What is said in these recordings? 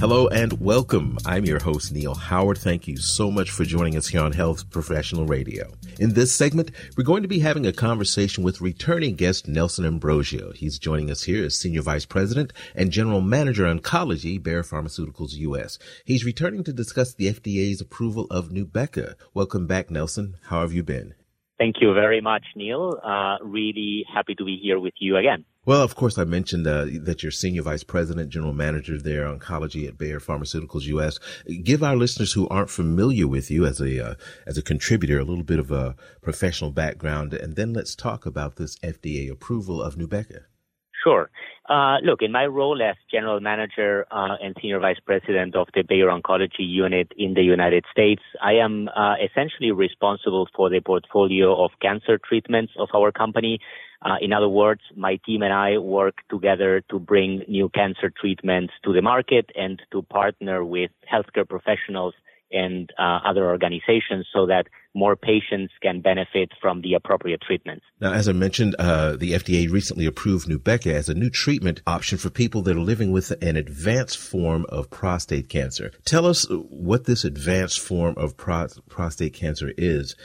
Hello and welcome. I'm your host, Neil Howard. Thank you so much for joining us here on Health Professional Radio. In this segment, we're going to be having a conversation with returning guest Nelson Ambrosio. He's joining us here as Senior Vice President and General Manager Oncology, Bayer Pharmaceuticals US. He's returning to discuss the FDA's approval of Nubeqa. Welcome back, Nelson. How have you been? Thank you very much, Neil. Uh, really happy to be here with you again. Well, of course, I mentioned uh, that you're Senior Vice President, General Manager there, Oncology at Bayer Pharmaceuticals US. Give our listeners who aren't familiar with you as a uh, as a contributor a little bit of a professional background, and then let's talk about this FDA approval of Nubeqa. Sure. Uh, look, in my role as General Manager uh, and Senior Vice President of the Bayer Oncology Unit in the United States, I am uh, essentially responsible for the portfolio of cancer treatments of our company. Uh, in other words, my team and I work together to bring new cancer treatments to the market and to partner with healthcare professionals and uh, other organizations so that more patients can benefit from the appropriate treatments. Now, as I mentioned, uh, the FDA recently approved Nubeqa as a new treatment option for people that are living with an advanced form of prostate cancer. Tell us what this advanced form of pro- prostate cancer is.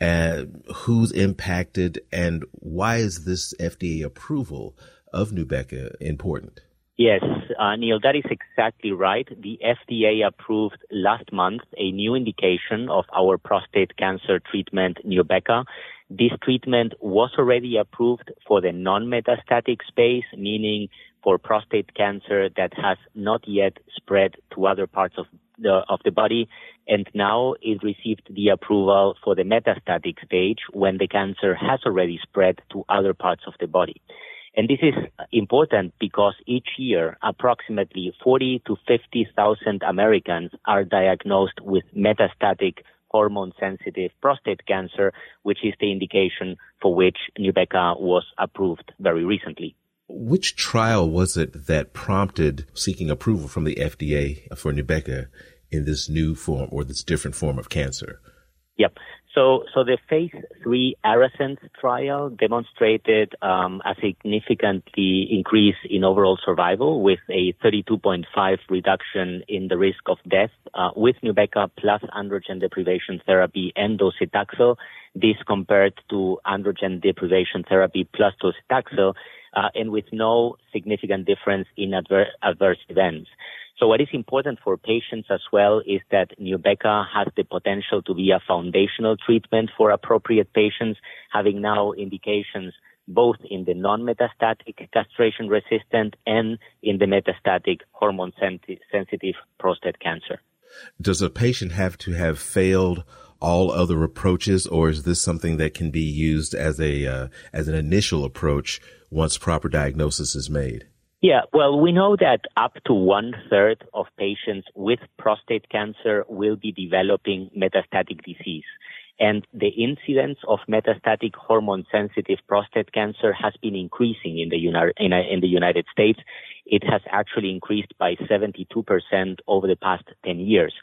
And who's impacted and why is this FDA approval of Nubeqa important? Yes, uh, Neil, that is exactly right. The FDA approved last month a new indication of our prostate cancer treatment, Nubeqa. This treatment was already approved for the non-metastatic space, meaning for prostate cancer that has not yet spread to other parts of the, of the body. And now it received the approval for the metastatic stage when the cancer has already spread to other parts of the body. And this is important because each year, approximately 40 to 50,000 Americans are diagnosed with metastatic hormone sensitive prostate cancer, which is the indication for which Nubeqa was approved very recently. Which trial was it that prompted seeking approval from the FDA for Nubeqa in this new form or this different form of cancer? Yep. So, so the phase three ARASENS trial demonstrated um, a significantly increase in overall survival with a 32.5 reduction in the risk of death uh, with Nubeqa plus androgen deprivation therapy and docetaxel. This compared to androgen deprivation therapy plus docetaxel, uh, and with no significant difference in adver- adverse events. So what is important for patients as well is that Nubeqa has the potential to be a foundational treatment for appropriate patients, having now indications both in the non-metastatic castration resistant and in the metastatic hormone sensitive prostate cancer. Does a patient have to have failed all other approaches or is this something that can be used as a uh, as an initial approach once proper diagnosis is made? Yeah, well, we know that up to one third of patients with prostate cancer will be developing metastatic disease. And the incidence of metastatic hormone sensitive prostate cancer has been increasing in the, in, in the United States. It has actually increased by 72% over the past 10 years.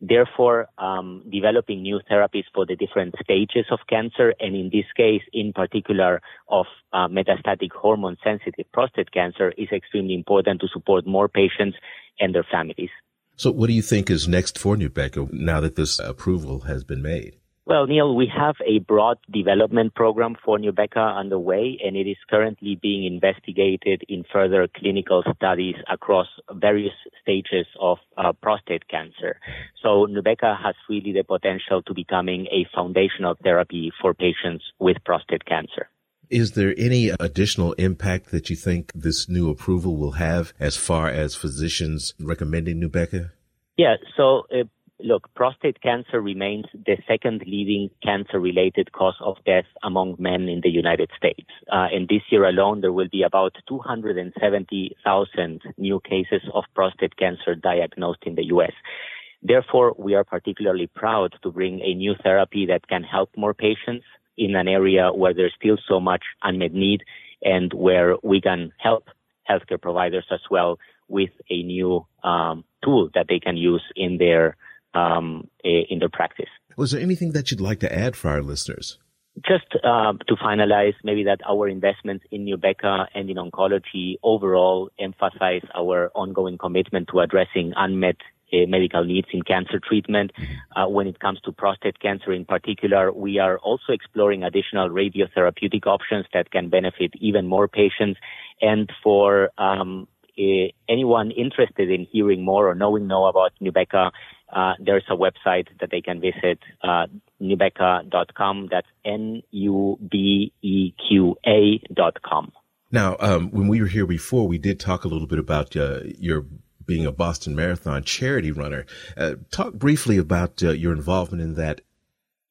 Therefore, um, developing new therapies for the different stages of cancer, and in this case, in particular, of uh, metastatic hormone sensitive prostate cancer, is extremely important to support more patients and their families. So, what do you think is next for Nubeqa now that this approval has been made? Well, Neil, we have a broad development program for Nubeqa underway, and it is currently being investigated in further clinical studies across various stages of uh, prostate cancer. So Nubeqa has really the potential to becoming a foundational therapy for patients with prostate cancer. Is there any additional impact that you think this new approval will have as far as physicians recommending Nubeqa? Yeah, so uh, look, prostate cancer remains the second leading cancer related cause of death among men in the United States. Uh, and this year alone, there will be about 270,000 new cases of prostate cancer diagnosed in the U.S. Therefore, we are particularly proud to bring a new therapy that can help more patients in an area where there's still so much unmet need and where we can help healthcare providers as well with a new um, tool that they can use in their um, in their practice. Was there anything that you'd like to add for our listeners? just uh, to finalize, maybe that our investments in Nubeqa and in oncology overall emphasize our ongoing commitment to addressing unmet uh, medical needs in cancer treatment. Mm-hmm. Uh, when it comes to prostate cancer in particular, we are also exploring additional radiotherapeutic options that can benefit even more patients. And for um, uh, anyone interested in hearing more or knowing more about Nubeqa, uh, there's a website that they can visit, uh, nubeqa.com. That's N-U-B-E-Q-A dot com. Now, um, when we were here before, we did talk a little bit about uh, your being a Boston Marathon charity runner. Uh, talk briefly about uh, your involvement in that.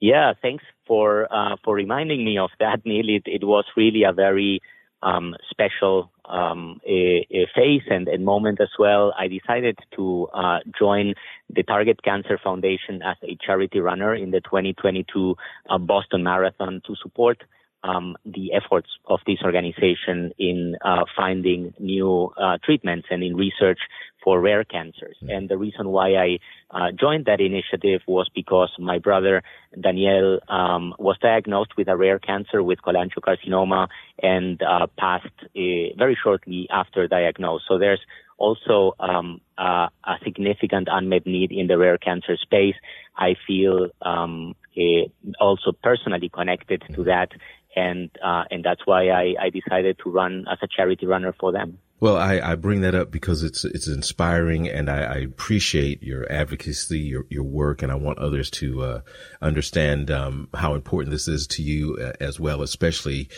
Yeah, thanks for uh, for reminding me of that, Neil. It, it was really a very um, special um, a, a phase and, and, moment as well. I decided to uh, join the Target Cancer Foundation as a charity runner in the 2022 uh, Boston Marathon to support um, the efforts of this organization in uh, finding new uh, treatments and in research for rare cancers. Mm-hmm. And the reason why I uh, joined that initiative was because my brother Daniel um, was diagnosed with a rare cancer with cholangiocarcinoma and uh, passed uh, very shortly after diagnosis. So there's also um, uh a significant unmet need in the rare cancer space. I feel um, also personally connected to mm-hmm. that and uh, and that's why I, I decided to run as a charity runner for them. Well, I, I bring that up because it's it's inspiring, and I, I appreciate your advocacy, your your work, and I want others to uh, understand um, how important this is to you uh, as well, especially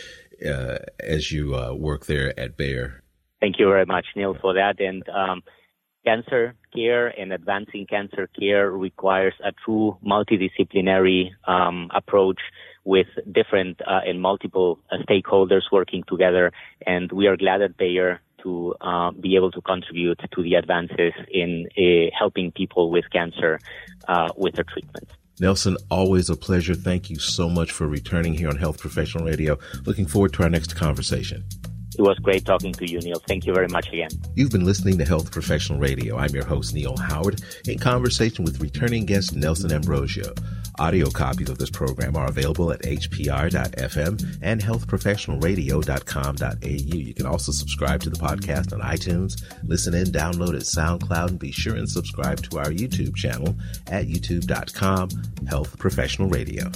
uh, as you uh, work there at Bayer. Thank you very much, Neil, for that. And um, cancer care and advancing cancer care requires a true multidisciplinary um, approach with different uh, and multiple uh, stakeholders working together. And we are glad at Bayer to uh, be able to contribute to the advances in uh, helping people with cancer uh, with their treatments. Nelson, always a pleasure. Thank you so much for returning here on Health Professional Radio. Looking forward to our next conversation. It was great talking to you, Neil. Thank you very much again. You've been listening to Health Professional Radio. I'm your host, Neil Howard, in conversation with returning guest Nelson Ambrosio. Audio copies of this program are available at hpr.fm and healthprofessionalradio.com.au. You can also subscribe to the podcast on iTunes, listen in, download at SoundCloud, and be sure and subscribe to our YouTube channel at youtube.com Health Professional Radio.